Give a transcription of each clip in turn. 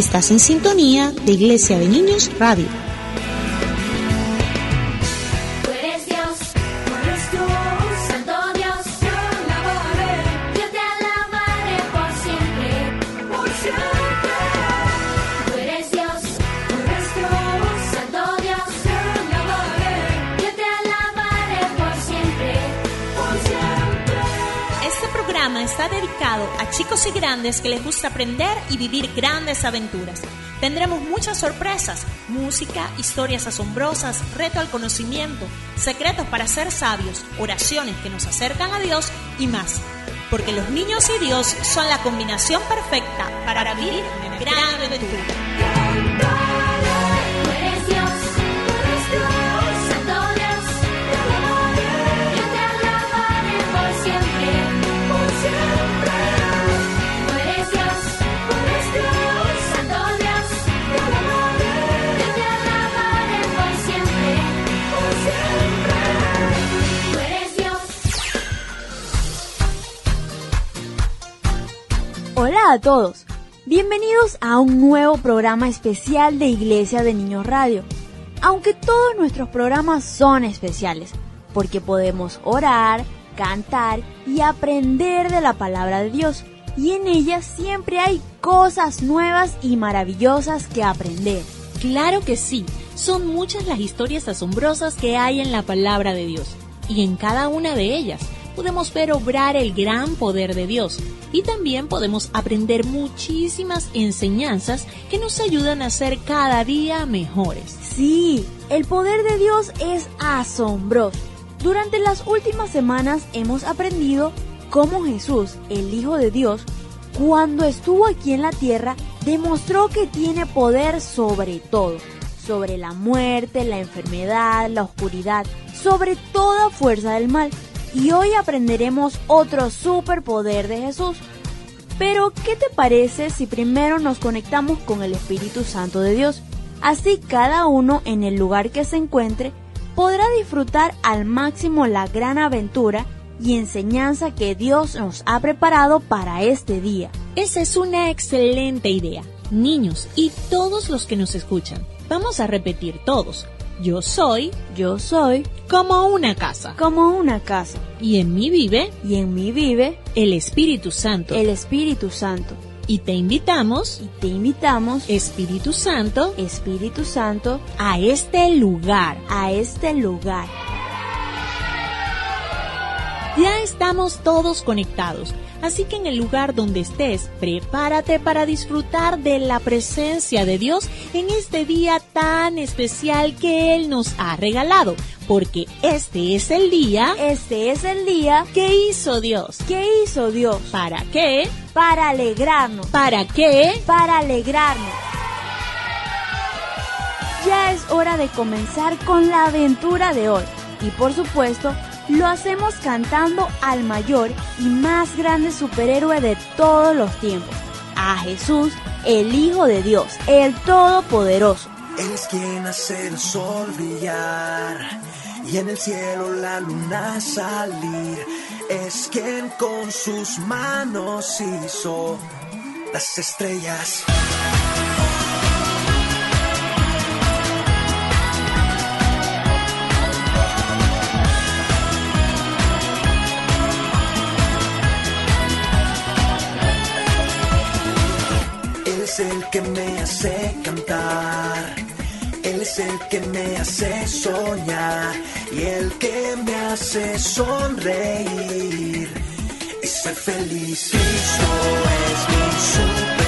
Estás en sintonía de Iglesia de Niños Radio. Que les gusta aprender y vivir grandes aventuras. Tendremos muchas sorpresas, música, historias asombrosas, reto al conocimiento, secretos para ser sabios, oraciones que nos acercan a Dios y más. Porque los niños y Dios son la combinación perfecta para vivir grandes aventuras. Hola a todos, bienvenidos a un nuevo programa especial de Iglesia de Niños Radio. Aunque todos nuestros programas son especiales, porque podemos orar, cantar y aprender de la palabra de Dios, y en ella siempre hay cosas nuevas y maravillosas que aprender. Claro que sí, son muchas las historias asombrosas que hay en la palabra de Dios, y en cada una de ellas podemos ver obrar el gran poder de Dios y también podemos aprender muchísimas enseñanzas que nos ayudan a ser cada día mejores. Sí, el poder de Dios es asombroso. Durante las últimas semanas hemos aprendido cómo Jesús, el Hijo de Dios, cuando estuvo aquí en la tierra, demostró que tiene poder sobre todo, sobre la muerte, la enfermedad, la oscuridad, sobre toda fuerza del mal y hoy aprenderemos otro superpoder de Jesús. Pero, ¿qué te parece si primero nos conectamos con el Espíritu Santo de Dios? Así cada uno en el lugar que se encuentre podrá disfrutar al máximo la gran aventura y enseñanza que Dios nos ha preparado para este día. Esa es una excelente idea. Niños y todos los que nos escuchan, vamos a repetir todos. Yo soy, yo soy, como una casa. Como una casa. Y en mí vive, y en mí vive, el Espíritu Santo. El Espíritu Santo. Y te invitamos, y te invitamos, Espíritu Santo, Espíritu Santo, a este lugar, a este lugar. Ya estamos todos conectados Así que en el lugar donde estés, prepárate para disfrutar de la presencia de Dios en este día tan especial que Él nos ha regalado. Porque este es el día, este es el día que hizo Dios. ¿Qué hizo Dios? ¿Para qué? Para alegrarnos. ¿Para qué? Para alegrarnos. Ya es hora de comenzar con la aventura de hoy. Y por supuesto, lo hacemos cantando al mayor y más grande superhéroe de todos los tiempos, a Jesús, el Hijo de Dios, el Todopoderoso. Él es quien hace el sol brillar y en el cielo la luna salir. Es quien con sus manos hizo las estrellas. El que me hace cantar. Él es el que me hace soñar y el que me hace sonreír y ser feliz. Cristo es mi yeah.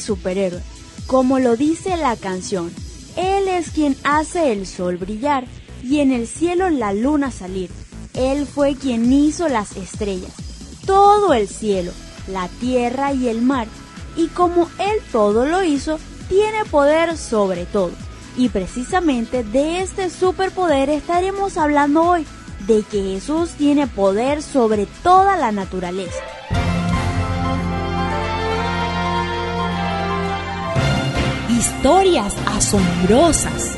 Superhéroe, como lo dice la canción. Él es quien hace el sol brillar y en el cielo la luna salir. Él fue quien hizo las estrellas, todo el cielo, la tierra y el mar. Y como Él todo lo hizo, tiene poder sobre todo. Y precisamente de este superpoder estaremos hablando hoy, de que Jesús tiene poder sobre toda la naturaleza. Historias asombrosas.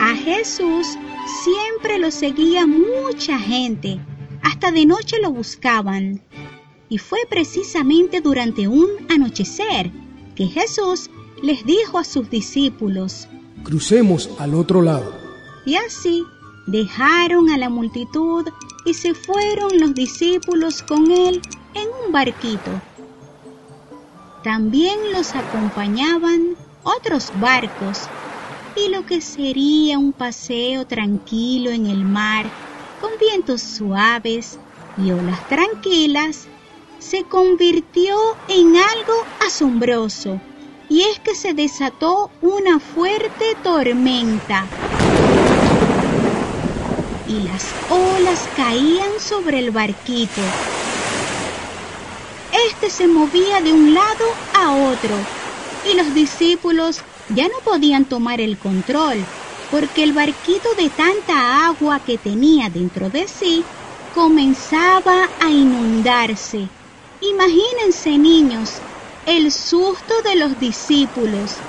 A Jesús siempre lo seguía mucha gente, hasta de noche lo buscaban. Y fue precisamente durante un anochecer que Jesús les dijo a sus discípulos, Crucemos al otro lado. Y así dejaron a la multitud y se fueron los discípulos con él en un barquito. También los acompañaban otros barcos y lo que sería un paseo tranquilo en el mar, con vientos suaves y olas tranquilas, se convirtió en algo asombroso, y es que se desató una fuerte tormenta. Y las olas caían sobre el barquito. Este se movía de un lado a otro, y los discípulos ya no podían tomar el control, porque el barquito de tanta agua que tenía dentro de sí comenzaba a inundarse. Imagínense, niños, el susto de los discípulos.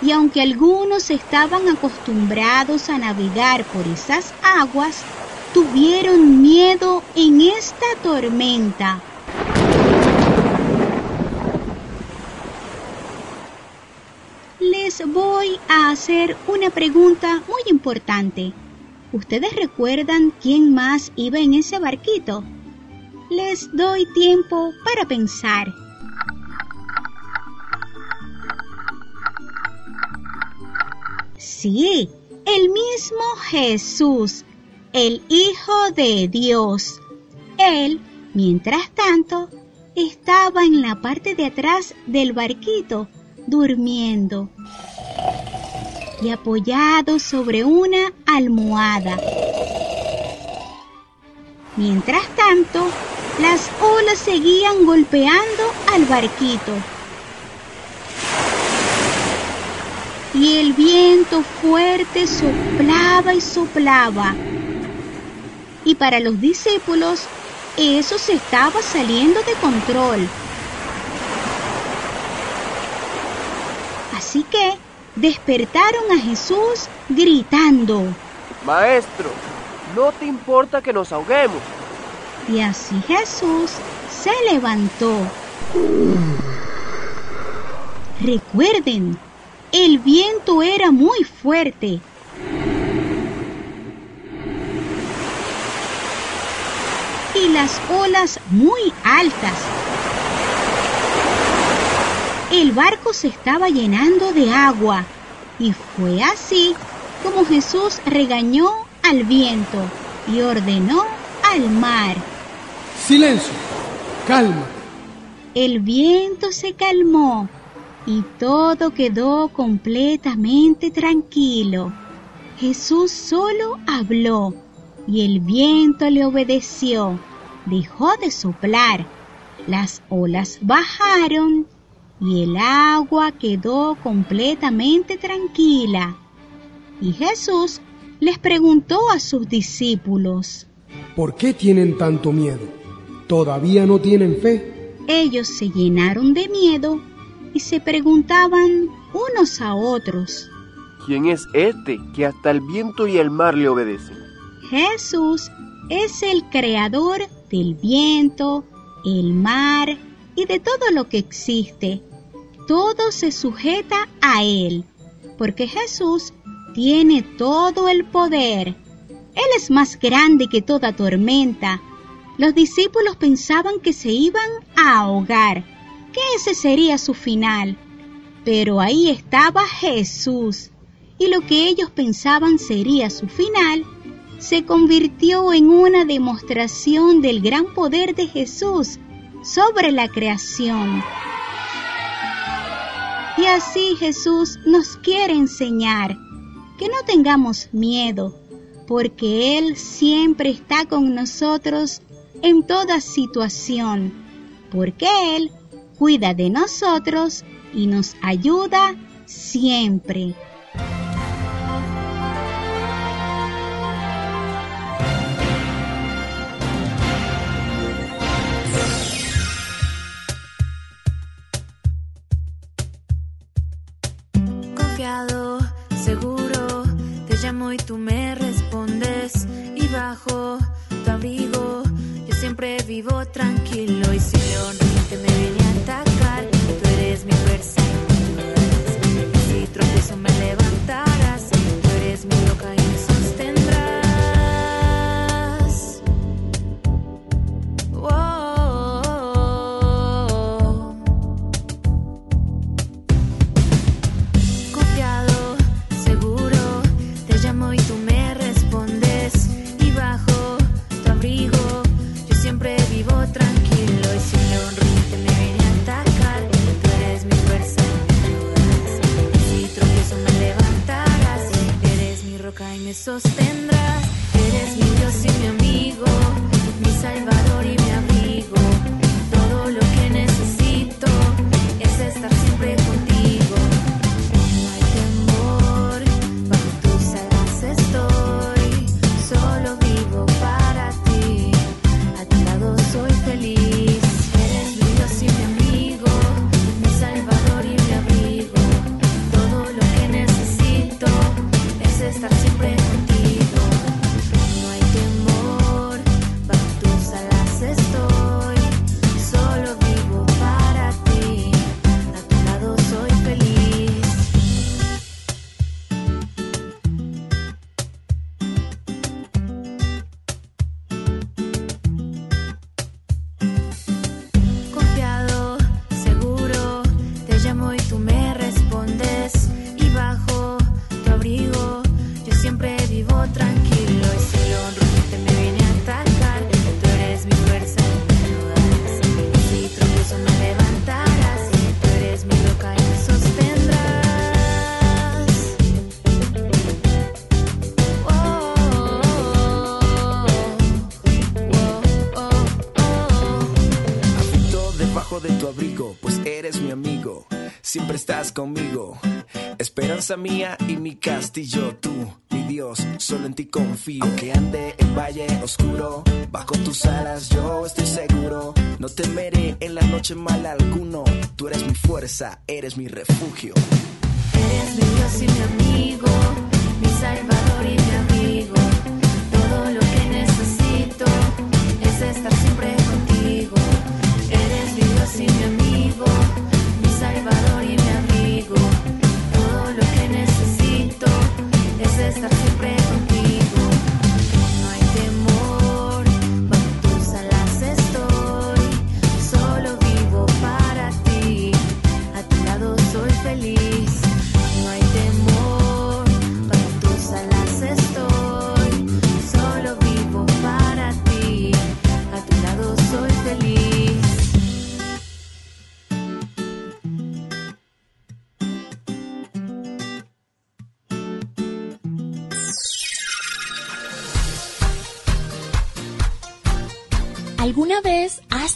Y aunque algunos estaban acostumbrados a navegar por esas aguas, tuvieron miedo en esta tormenta. Les voy a hacer una pregunta muy importante. ¿Ustedes recuerdan quién más iba en ese barquito? Les doy tiempo para pensar. Sí, el mismo Jesús, el Hijo de Dios. Él, mientras tanto, estaba en la parte de atrás del barquito, durmiendo y apoyado sobre una almohada. Mientras tanto, las olas seguían golpeando al barquito. Y el viento fuerte soplaba y soplaba. Y para los discípulos eso se estaba saliendo de control. Así que despertaron a Jesús gritando. Maestro, ¿no te importa que nos ahoguemos? Y así Jesús se levantó. Recuerden, el viento era muy fuerte. Y las olas muy altas. El barco se estaba llenando de agua y fue así como Jesús regañó al viento y ordenó al mar. Silencio, calma. El viento se calmó y todo quedó completamente tranquilo. Jesús solo habló y el viento le obedeció. Dejó de soplar. Las olas bajaron y el agua quedó completamente tranquila. Y Jesús les preguntó a sus discípulos, ¿Por qué tienen tanto miedo? ¿Todavía no tienen fe? Ellos se llenaron de miedo y se preguntaban unos a otros, ¿Quién es este que hasta el viento y el mar le obedecen? Jesús es el creador del viento, el mar y de todo lo que existe. Todo se sujeta a Él, porque Jesús tiene todo el poder. Él es más grande que toda tormenta. Los discípulos pensaban que se iban a ahogar, ese sería su final. Pero ahí estaba Jesús, y lo que ellos pensaban sería su final, se convirtió en una demostración del gran poder de Jesús sobre la creación. Y así Jesús nos quiere enseñar que no tengamos miedo, porque Él siempre está con nosotros en toda situación, porque Él cuida de nosotros y nos ayuda siempre. Confiado, seguro, te llamo y tú me respondes y bajo tu abrigo yo siempre vivo tranquilo y si león te me mi fuerza. Y si tropiezo me levantarás, tú eres mi roca roca conmigo. Esperanza mía y mi castillo, tú, mi Dios, solo en ti confío. Aunque ande en valle oscuro, bajo tus alas yo estoy seguro. No temeré en la noche mal alguno. Tú eres mi fuerza, eres mi refugio.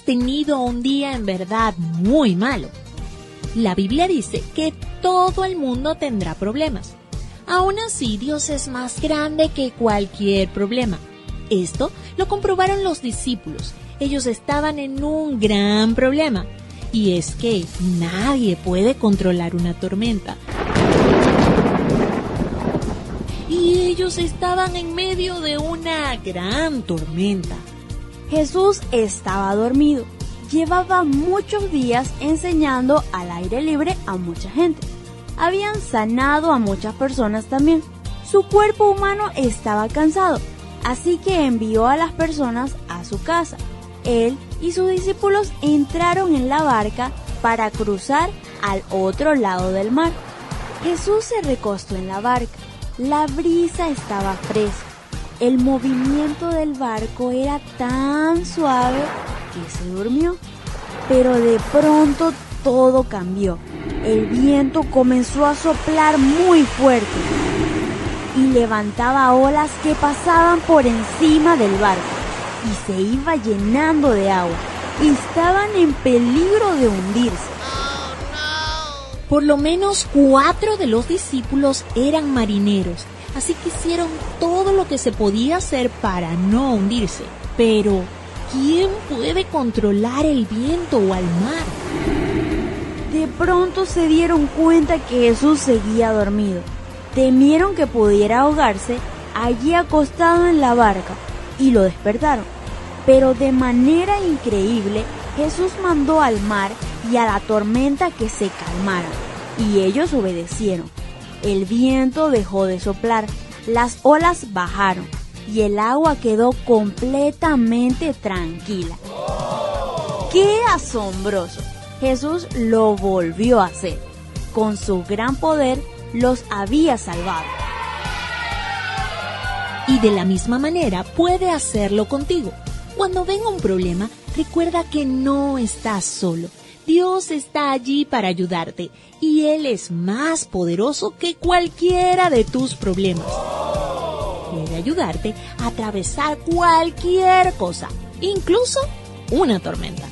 Tenido un día en verdad muy malo? La Biblia dice que todo el mundo tendrá problemas. Aún así, Dios es más grande que cualquier problema. Esto lo comprobaron los discípulos. Ellos estaban en un gran problema. Y es que nadie puede controlar una tormenta. Y ellos estaban en medio de una gran tormenta. Jesús estaba dormido. Llevaba muchos días enseñando al aire libre a mucha gente. Habían sanado a muchas personas también. Su cuerpo humano estaba cansado, así que envió a las personas a su casa. Él y sus discípulos entraron en la barca para cruzar al otro lado del mar. Jesús se recostó en la barca. La brisa estaba fresca. El movimiento del barco era tan suave que se durmió. Pero de pronto todo cambió. El viento comenzó a soplar muy fuerte y levantaba olas que pasaban por encima del barco y se iba llenando de agua. Estaban en peligro de hundirse. Por lo menos cuatro de los discípulos eran marineros, así que hicieron todo lo que se podía hacer para no hundirse. Pero, ¿quién puede controlar el viento o al mar? De pronto se dieron cuenta que Jesús seguía dormido. Temieron que pudiera ahogarse allí acostado en la barca y lo despertaron. Pero de manera increíble, Jesús mandó al mar y a la tormenta que se calmaran, y ellos obedecieron. El viento dejó de soplar, las olas bajaron y el agua quedó completamente tranquila. ¡Qué asombroso! Jesús lo volvió a hacer. Con su gran poder los había salvado. Y de la misma manera puede hacerlo contigo. Cuando venga un problema, recuerda que no estás solo. Dios está allí para ayudarte y Él es más poderoso que cualquiera de tus problemas. Puede ayudarte a atravesar cualquier cosa, incluso una tormenta.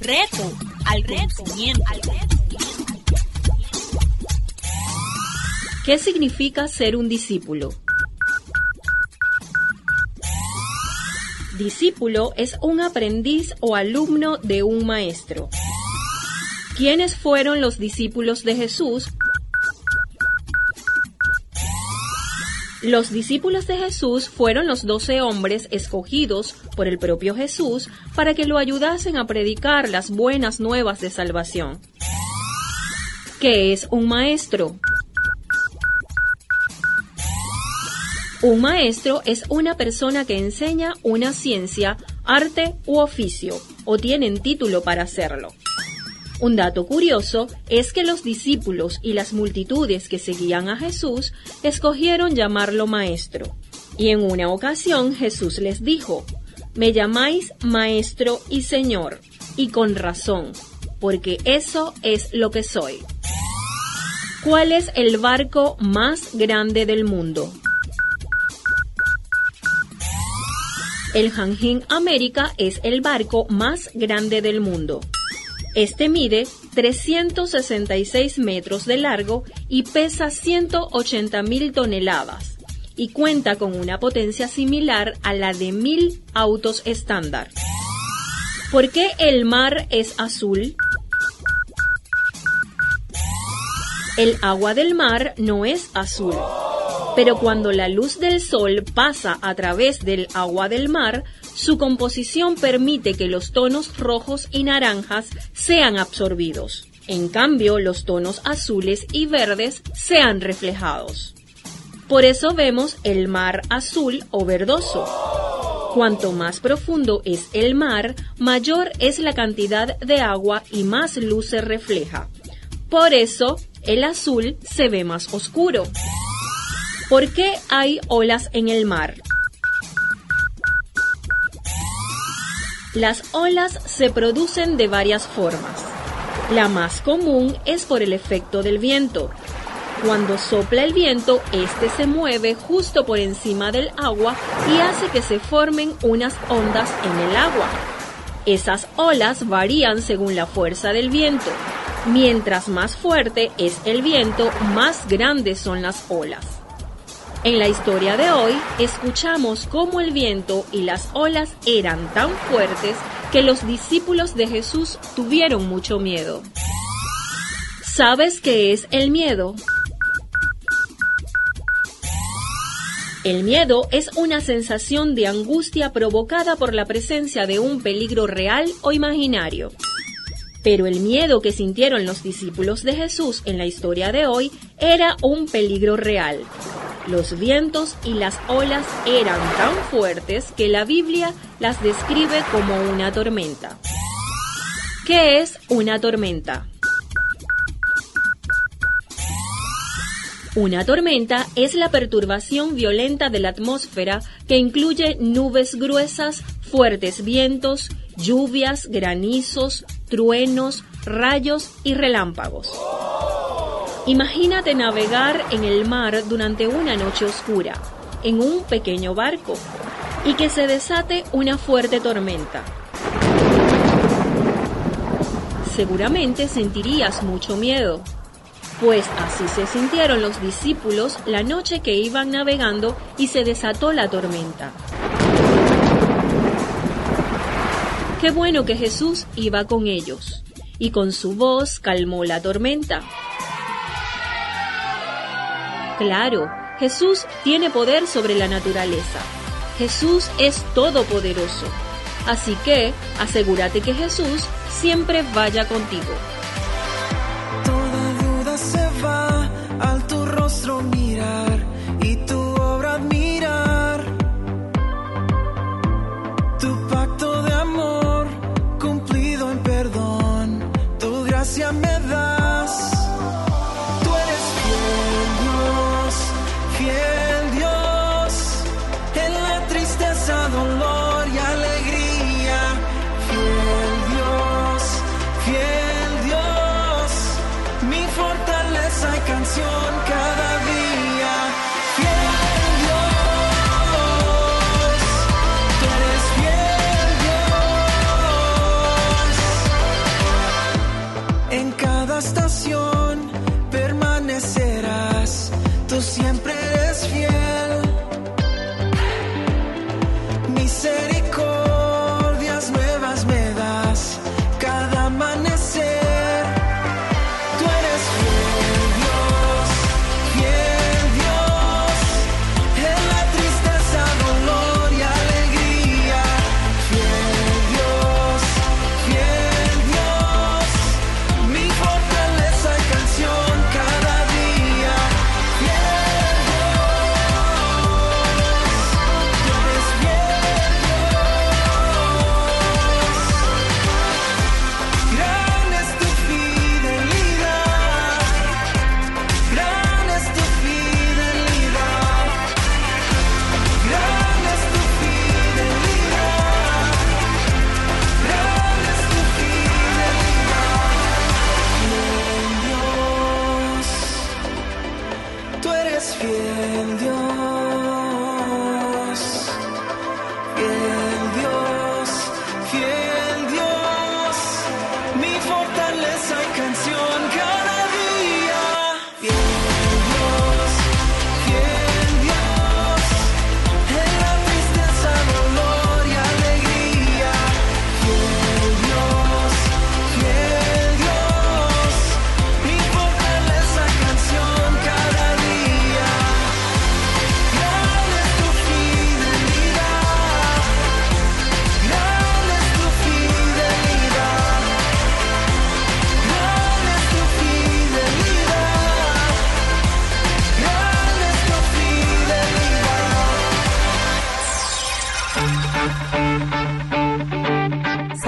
Reto al conocimiento. ¿Qué significa ser un discípulo? Discípulo es un aprendiz o alumno de un maestro. ¿Quiénes fueron los discípulos de Jesús? Los discípulos de Jesús fueron los doce hombres escogidos por el propio Jesús para que lo ayudasen a predicar las buenas nuevas de salvación. ¿Qué es un maestro? Un maestro es una persona que enseña una ciencia, arte u oficio, o tienen título para hacerlo. Un dato curioso es que los discípulos y las multitudes que seguían a Jesús escogieron llamarlo maestro. Y en una ocasión Jesús les dijo, me llamáis maestro y señor, y con razón, porque eso es lo que soy. ¿Cuál es el barco más grande del mundo? El Hanjin América es el barco más grande del mundo. Este mide 366 metros de largo y pesa 180 mil toneladas y cuenta con una potencia similar a la de mil autos estándar. ¿Por qué el mar es azul? El agua del mar no es azul pero cuando la luz del sol pasa a través del agua del mar, su composición permite que los tonos rojos y naranjas sean absorbidos. En cambio, los tonos azules y verdes sean reflejados. Por eso vemos el mar azul o verdoso. Cuanto más profundo es el mar, mayor es la cantidad de agua y más luz se refleja. Por eso, el azul se ve más oscuro. ¿Por qué hay olas en el mar? Las olas se producen de varias formas. La más común es por el efecto del viento. Cuando sopla el viento, este se mueve justo por encima del agua y hace que se formen unas ondas en el agua. Esas olas varían según la fuerza del viento. Mientras más fuerte es el viento, más grandes son las olas. En la historia de hoy, escuchamos cómo el viento y las olas eran tan fuertes que los discípulos de Jesús tuvieron mucho miedo. ¿Sabes qué es el miedo? El miedo es una sensación de angustia provocada por la presencia de un peligro real o imaginario. Pero el miedo que sintieron los discípulos de Jesús en la historia de hoy era un peligro real. Los vientos y las olas eran tan fuertes que la Biblia las describe como una tormenta. ¿Qué es una tormenta? Una tormenta es la perturbación violenta de la atmósfera que incluye nubes gruesas, fuertes vientos, lluvias, granizos, truenos, rayos y relámpagos. Imagínate navegar en el mar durante una noche oscura, en un pequeño barco, y que se desate una fuerte tormenta. Seguramente sentirías mucho miedo, pues así se sintieron los discípulos la noche que iban navegando y se desató la tormenta. Qué bueno que Jesús iba con ellos, y con su voz calmó la tormenta. Claro, Jesús tiene poder sobre la naturaleza. Jesús es todopoderoso. Así que asegúrate que Jesús siempre vaya contigo.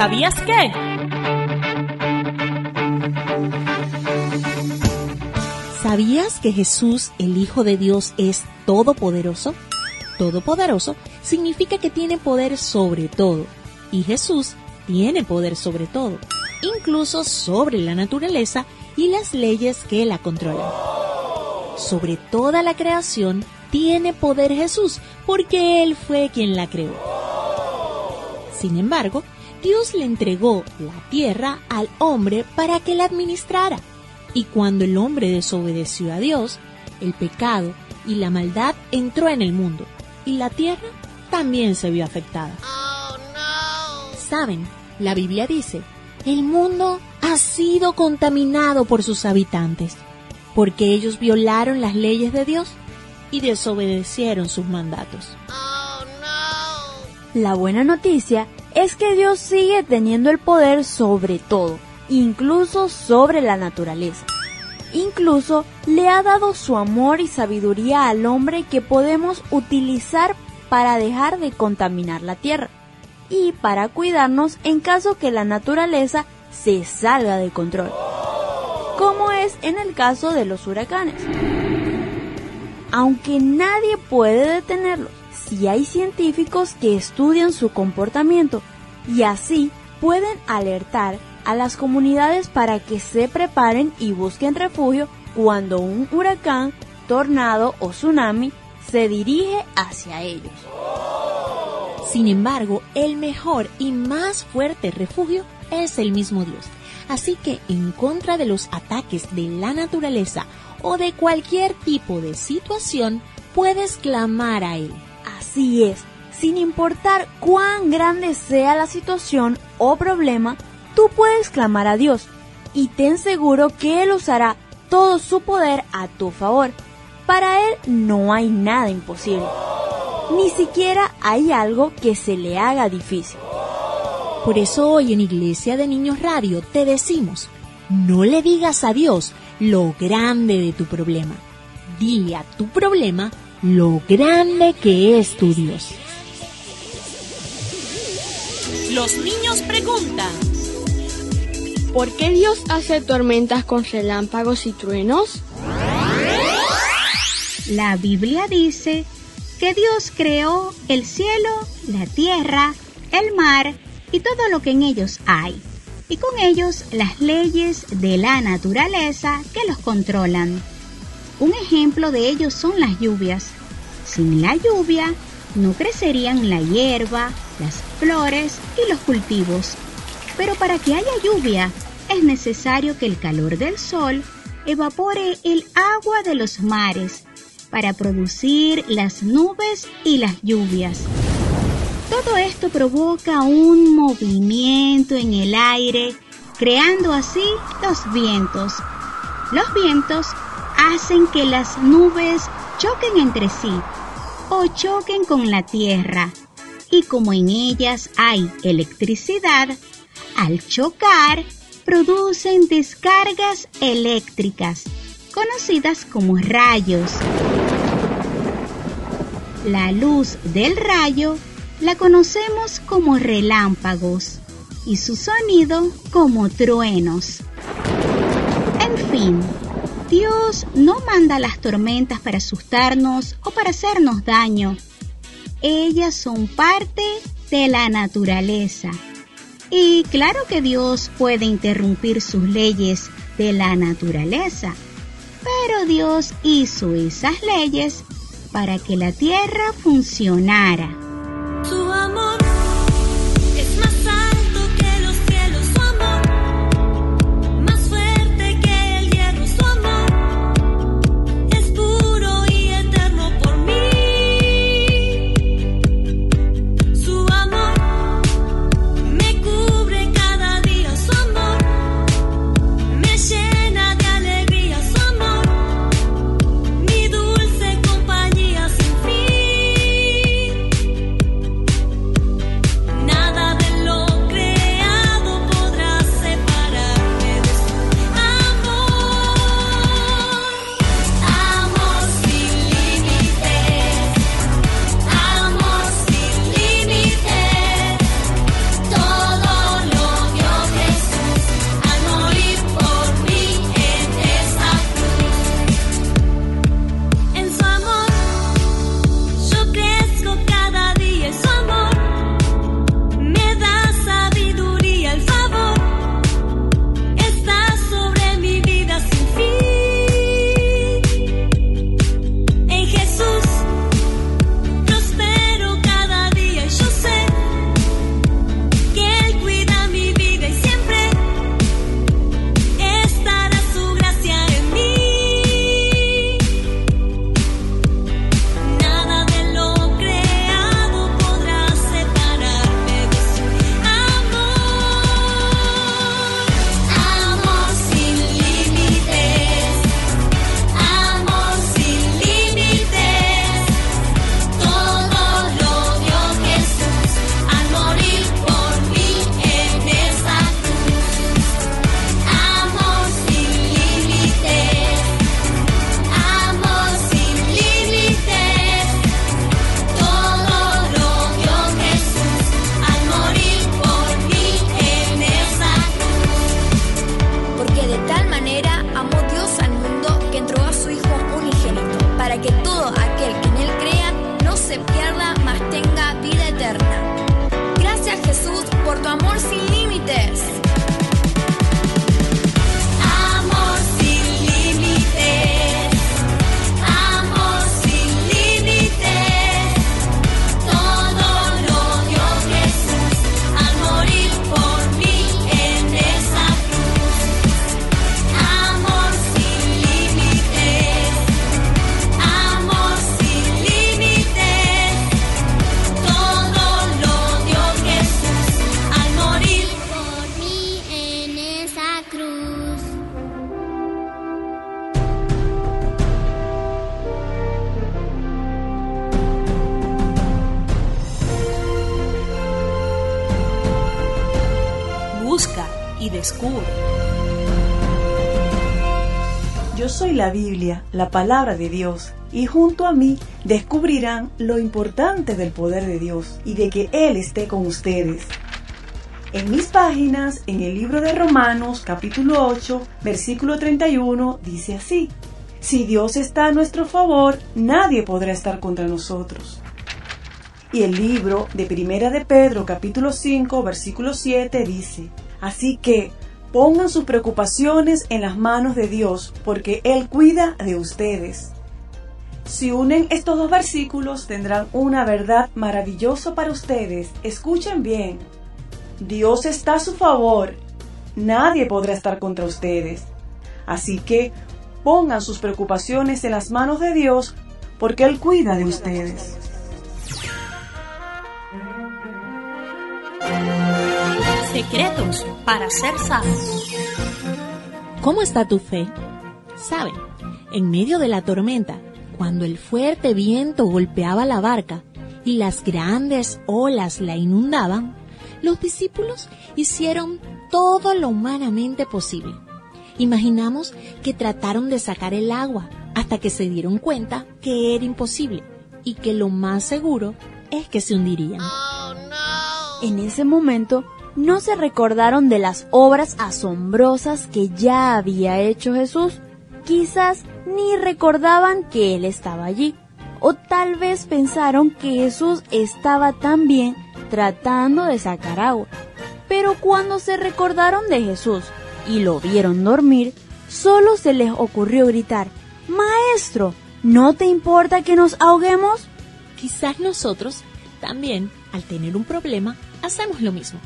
¿Sabías qué? ¿Sabías que Jesús, el Hijo de Dios, es todopoderoso? Todopoderoso significa que tiene poder sobre todo. Y Jesús tiene poder sobre todo, incluso sobre la naturaleza y las leyes que la controlan. Sobre toda la creación tiene poder Jesús, porque Él fue quien la creó. Sin embargo, Dios le entregó la tierra al hombre para que la administrara. Y cuando el hombre desobedeció a Dios, el pecado y la maldad entró en el mundo, y la tierra también se vio afectada. Saben, la Biblia dice, el mundo ha sido contaminado por sus habitantes, porque ellos violaron las leyes de Dios y desobedecieron sus mandatos. La buena noticia es que Dios sigue teniendo el poder sobre todo, incluso sobre la naturaleza. Incluso le ha dado su amor y sabiduría al hombre que podemos utilizar para dejar de contaminar la tierra y para cuidarnos en caso que la naturaleza se salga de control, como es en el caso de los huracanes. Aunque nadie puede detenerlos, si hay científicos que estudian su comportamiento y así pueden alertar a las comunidades para que se preparen y busquen refugio cuando un huracán, tornado o tsunami se dirige hacia ellos. Sin embargo, el mejor y más fuerte refugio es el mismo Dios. Así que en contra de los ataques de la naturaleza o de cualquier tipo de situación, puedes clamar a Él. Así es, sin importar cuán grande sea la situación o problema, tú puedes clamar a Dios y ten seguro que Él usará todo su poder a tu favor. Para Él no hay nada imposible. Ni siquiera hay algo que se le haga difícil. Por eso hoy en Iglesia de Niños Radio te decimos, no le digas a Dios lo grande de tu problema. Dile a tu problema lo grande que es tu Dios. Los niños preguntan. ¿Por qué Dios hace tormentas con relámpagos y truenos? La Biblia dice que Dios creó el cielo, la tierra, el mar y todo lo que en ellos hay, y con ellos las leyes de la naturaleza que los controlan. Un ejemplo de ello son las lluvias. Sin la lluvia no crecerían la hierba, las flores y los cultivos. Pero para que haya lluvia es necesario que el calor del sol evapore el agua de los mares para producir las nubes y las lluvias. Todo esto provoca un movimiento en el aire, creando así los vientos. Los vientos hacen que las nubes choquen entre sí o choquen con la tierra. Y como en ellas hay electricidad, al chocar producen descargas eléctricas, conocidas como rayos. La luz del rayo la conocemos como relámpagos y su sonido como truenos. En fin, Dios no manda las tormentas para asustarnos o para hacernos daño. Ellas son parte de la naturaleza. Y claro que Dios puede interrumpir sus leyes de la naturaleza, pero Dios hizo esas leyes para que la tierra funcionara. La Biblia, la palabra de Dios, y junto a mí descubrirán lo importante del poder de Dios y de que Él esté con ustedes. En mis páginas, en el libro de Romanos capítulo 8, versículo 31, dice así, Si Dios está a nuestro favor, nadie podrá estar contra nosotros. Y el libro de Primera de Pedro capítulo 5, versículo 7 dice, Así que pongan sus preocupaciones en las manos de Dios, porque Él cuida de ustedes. Si unen estos dos versículos tendrán una verdad maravillosa para ustedes. Escuchen bien. Dios está a su favor. Nadie podrá estar contra ustedes. Así que pongan sus preocupaciones en las manos de Dios porque Él cuida de ustedes. Secretos para ser sabios. ¿Cómo está tu fe? Saben, en medio de la tormenta, cuando el fuerte viento golpeaba la barca y las grandes olas la inundaban, los discípulos hicieron todo lo humanamente posible. Imaginamos que trataron de sacar el agua hasta que se dieron cuenta que era imposible y que lo más seguro es que se hundirían. En ese momento no se recordaron de las obras asombrosas que ya había hecho Jesús. Quizás ni recordaban que Él estaba allí. O tal vez pensaron que Jesús estaba también tratando de sacar agua. Pero cuando se recordaron de Jesús y lo vieron dormir, solo se les ocurrió gritar, Maestro, ¿no te importa que nos ahoguemos? Quizás nosotros también, al tener un problema, hacemos lo mismo.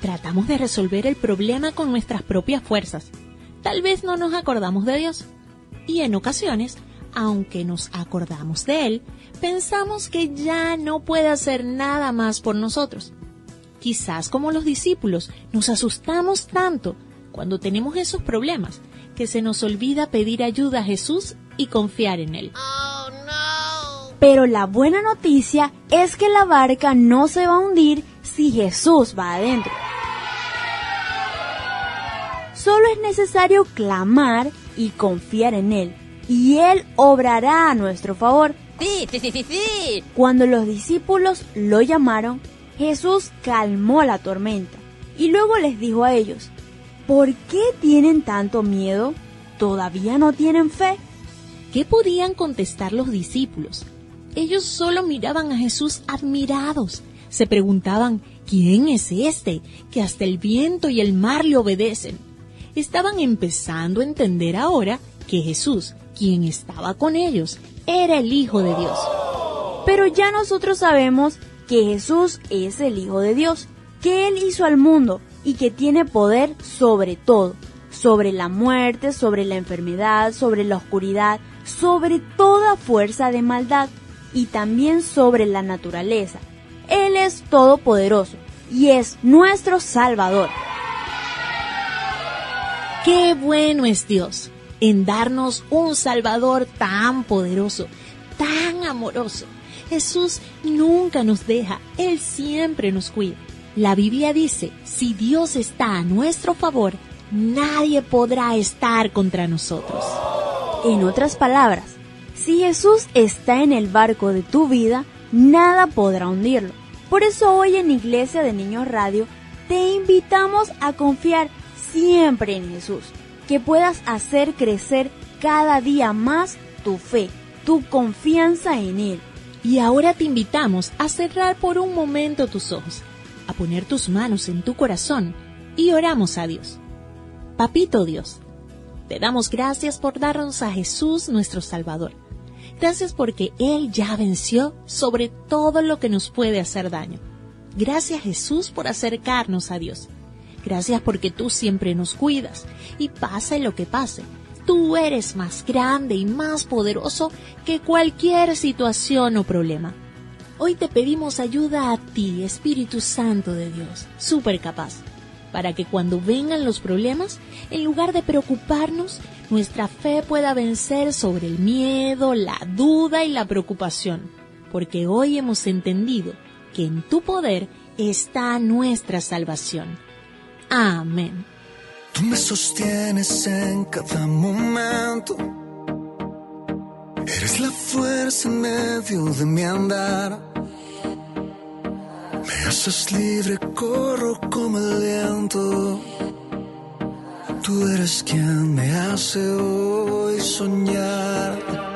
Tratamos de resolver el problema con nuestras propias fuerzas. Tal vez no nos acordamos de Dios. Y en ocasiones, aunque nos acordamos de Él, pensamos que ya no puede hacer nada más por nosotros. Quizás como los discípulos, nos asustamos tanto cuando tenemos esos problemas que se nos olvida pedir ayuda a Jesús y confiar en Él. Pero la buena noticia es que la barca no se va a hundir si Jesús va adentro. Solo es necesario clamar y confiar en Él, y Él obrará a nuestro favor. Sí, sí, sí, sí, sí. Cuando los discípulos lo llamaron, Jesús calmó la tormenta y luego les dijo a ellos, ¿por qué tienen tanto miedo? ¿Todavía no tienen fe? ¿Qué podían contestar los discípulos? Ellos solo miraban a Jesús admirados. Se preguntaban, ¿quién es este que hasta el viento y el mar le obedecen? Estaban empezando a entender ahora que Jesús, quien estaba con ellos, era el Hijo de Dios. Pero ya nosotros sabemos que Jesús es el Hijo de Dios, que Él hizo al mundo y que tiene poder sobre todo, sobre la muerte, sobre la enfermedad, sobre la oscuridad, sobre toda fuerza de maldad y también sobre la naturaleza. Él es todopoderoso y es nuestro Salvador. Qué bueno es Dios en darnos un Salvador tan poderoso, tan amoroso. Jesús nunca nos deja, Él siempre nos cuida. La Biblia dice, si Dios está a nuestro favor, nadie podrá estar contra nosotros. En otras palabras, si Jesús está en el barco de tu vida, nada podrá hundirlo. Por eso hoy en Iglesia de Niños Radio te invitamos a confiar siempre en Jesús, que puedas hacer crecer cada día más tu fe, tu confianza en Él. Y ahora te invitamos a cerrar por un momento tus ojos, a poner tus manos en tu corazón y oramos a Dios. Papito Dios, te damos gracias por darnos a Jesús nuestro Salvador. Gracias porque Él ya venció sobre todo lo que nos puede hacer daño. Gracias Jesús por acercarnos a Dios. Gracias porque tú siempre nos cuidas y pase lo que pase. Tú eres más grande y más poderoso que cualquier situación o problema. Hoy te pedimos ayuda a ti, Espíritu Santo de Dios, súper capaz, para que cuando vengan los problemas, en lugar de preocuparnos, nuestra fe pueda vencer sobre el miedo, la duda y la preocupación, porque hoy hemos entendido que en tu poder está nuestra salvación. Amén. Tú me sostienes en cada momento. Eres la fuerza en medio de mi andar. Me haces libre, corro como el viento. Tú eres quien me hace hoy soñar.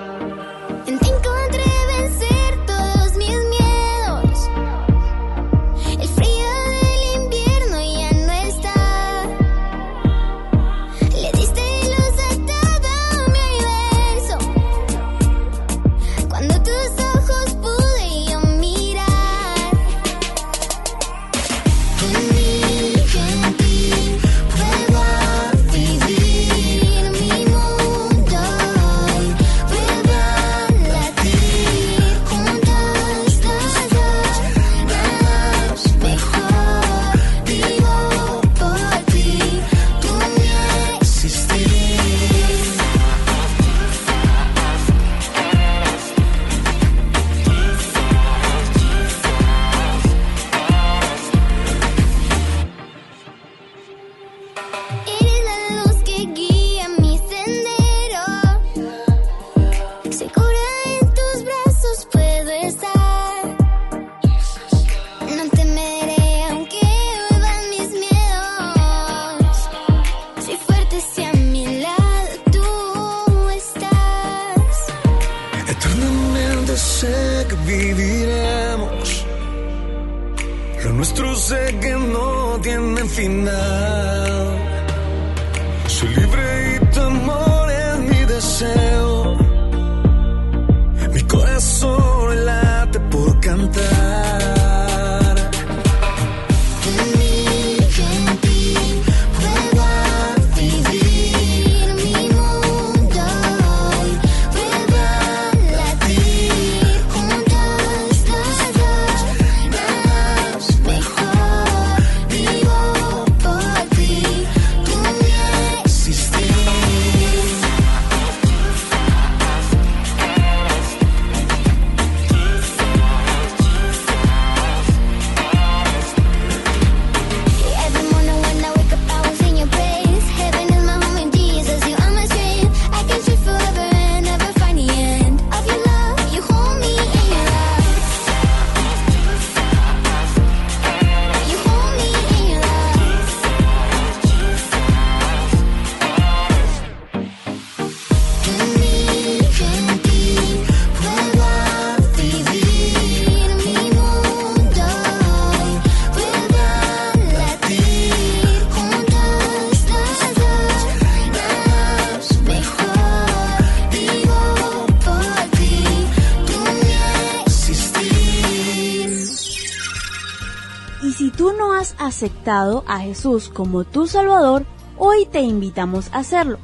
Y si tú no has aceptado a Jesús como tu Salvador, hoy te invitamos a hacerlo,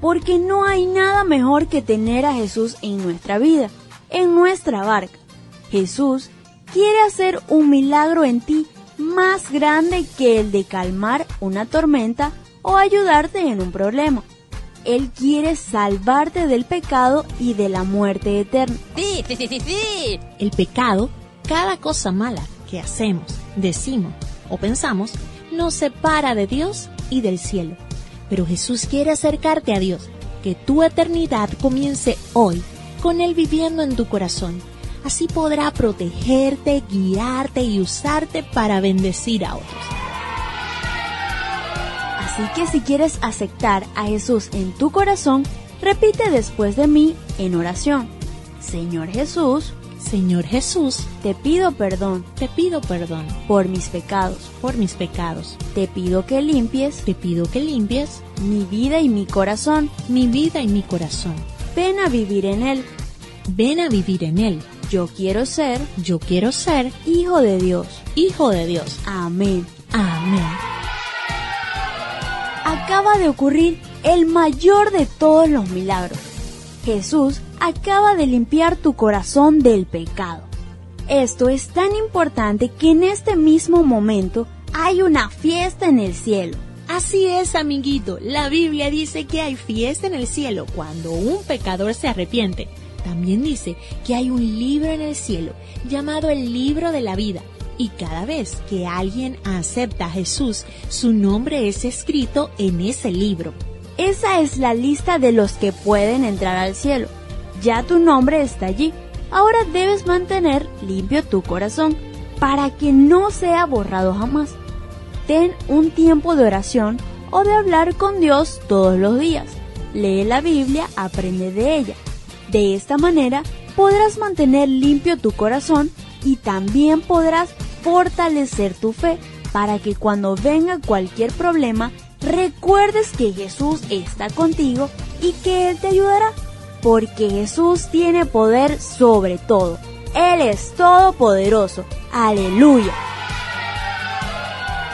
porque no hay nada mejor que tener a Jesús en nuestra vida, en nuestra barca. Jesús quiere hacer un milagro en ti más grande que el de calmar una tormenta o ayudarte en un problema. Él quiere salvarte del pecado y de la muerte eterna. Sí, sí, sí, sí, sí. El pecado, cada cosa mala que hacemos, decimos o pensamos, nos separa de Dios y del cielo. Pero Jesús quiere acercarte a Dios, que tu eternidad comience hoy, con Él viviendo en tu corazón. Así podrá protegerte, guiarte y usarte para bendecir a otros. Así que si quieres aceptar a Jesús en tu corazón, repite después de mí en oración. Señor Jesús, Señor Jesús, te pido perdón te pido perdón por mis pecados. por mis pecados. Te pido que limpies Te pido que limpies mi vida y mi corazón. mi vida y mi corazón. Ven a vivir en él. Ven a vivir en Él. Yo quiero ser Yo quiero ser hijo de Dios. hijo de Dios. Amén. Amén. Acaba de ocurrir el mayor de todos los milagros. Jesús acaba de limpiar tu corazón del pecado. Esto es tan importante que en este mismo momento hay una fiesta en el cielo. Así es, amiguito. La Biblia dice que hay fiesta en el cielo cuando un pecador se arrepiente. También dice que hay un libro en el cielo llamado el libro de la vida Y cada vez que alguien acepta a Jesús, su nombre es escrito en ese libro. Esa es la lista de los que pueden entrar al cielo. Ya tu nombre está allí. Ahora debes mantener limpio tu corazón para que no sea borrado jamás. Ten un tiempo de oración o de hablar con Dios todos los días. Lee la Biblia, aprende de ella. De esta manera podrás mantener limpio tu corazón y también podrás fortalecer tu fe para que cuando venga cualquier problema recuerdes que Jesús está contigo y que Él te ayudará, porque Jesús tiene poder sobre todo. Él es todopoderoso. Aleluya.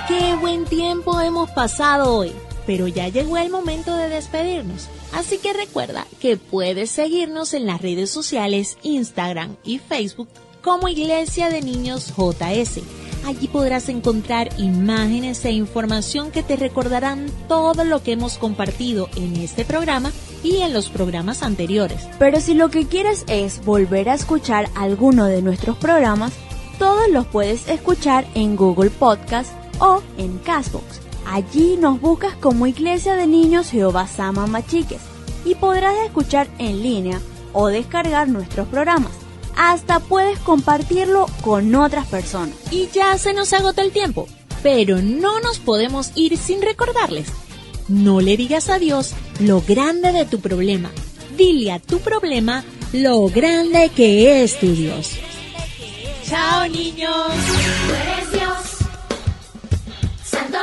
Qué buen tiempo hemos pasado hoy, pero ya llegó el momento de despedirnos. Así que recuerda que puedes seguirnos en las redes sociales Instagram y Facebook como Iglesia de Niños JS. Allí podrás encontrar imágenes e información que te recordarán todo lo que hemos compartido en este programa y en los programas anteriores. Pero si lo que quieres es volver a escuchar alguno de nuestros programas, todos los puedes escuchar en Google Podcast o en Castbox. Allí nos buscas como Iglesia de Niños Jehová Sama Machiques y podrás escuchar en línea o descargar nuestros programas. Hasta puedes compartirlo con otras personas. Y ya se nos agota el tiempo, pero no nos podemos ir sin recordarles. No le digas a Dios lo grande de tu problema. Dile a tu problema lo grande que es tu Dios. Chao niños. Tú eres Dios, Santo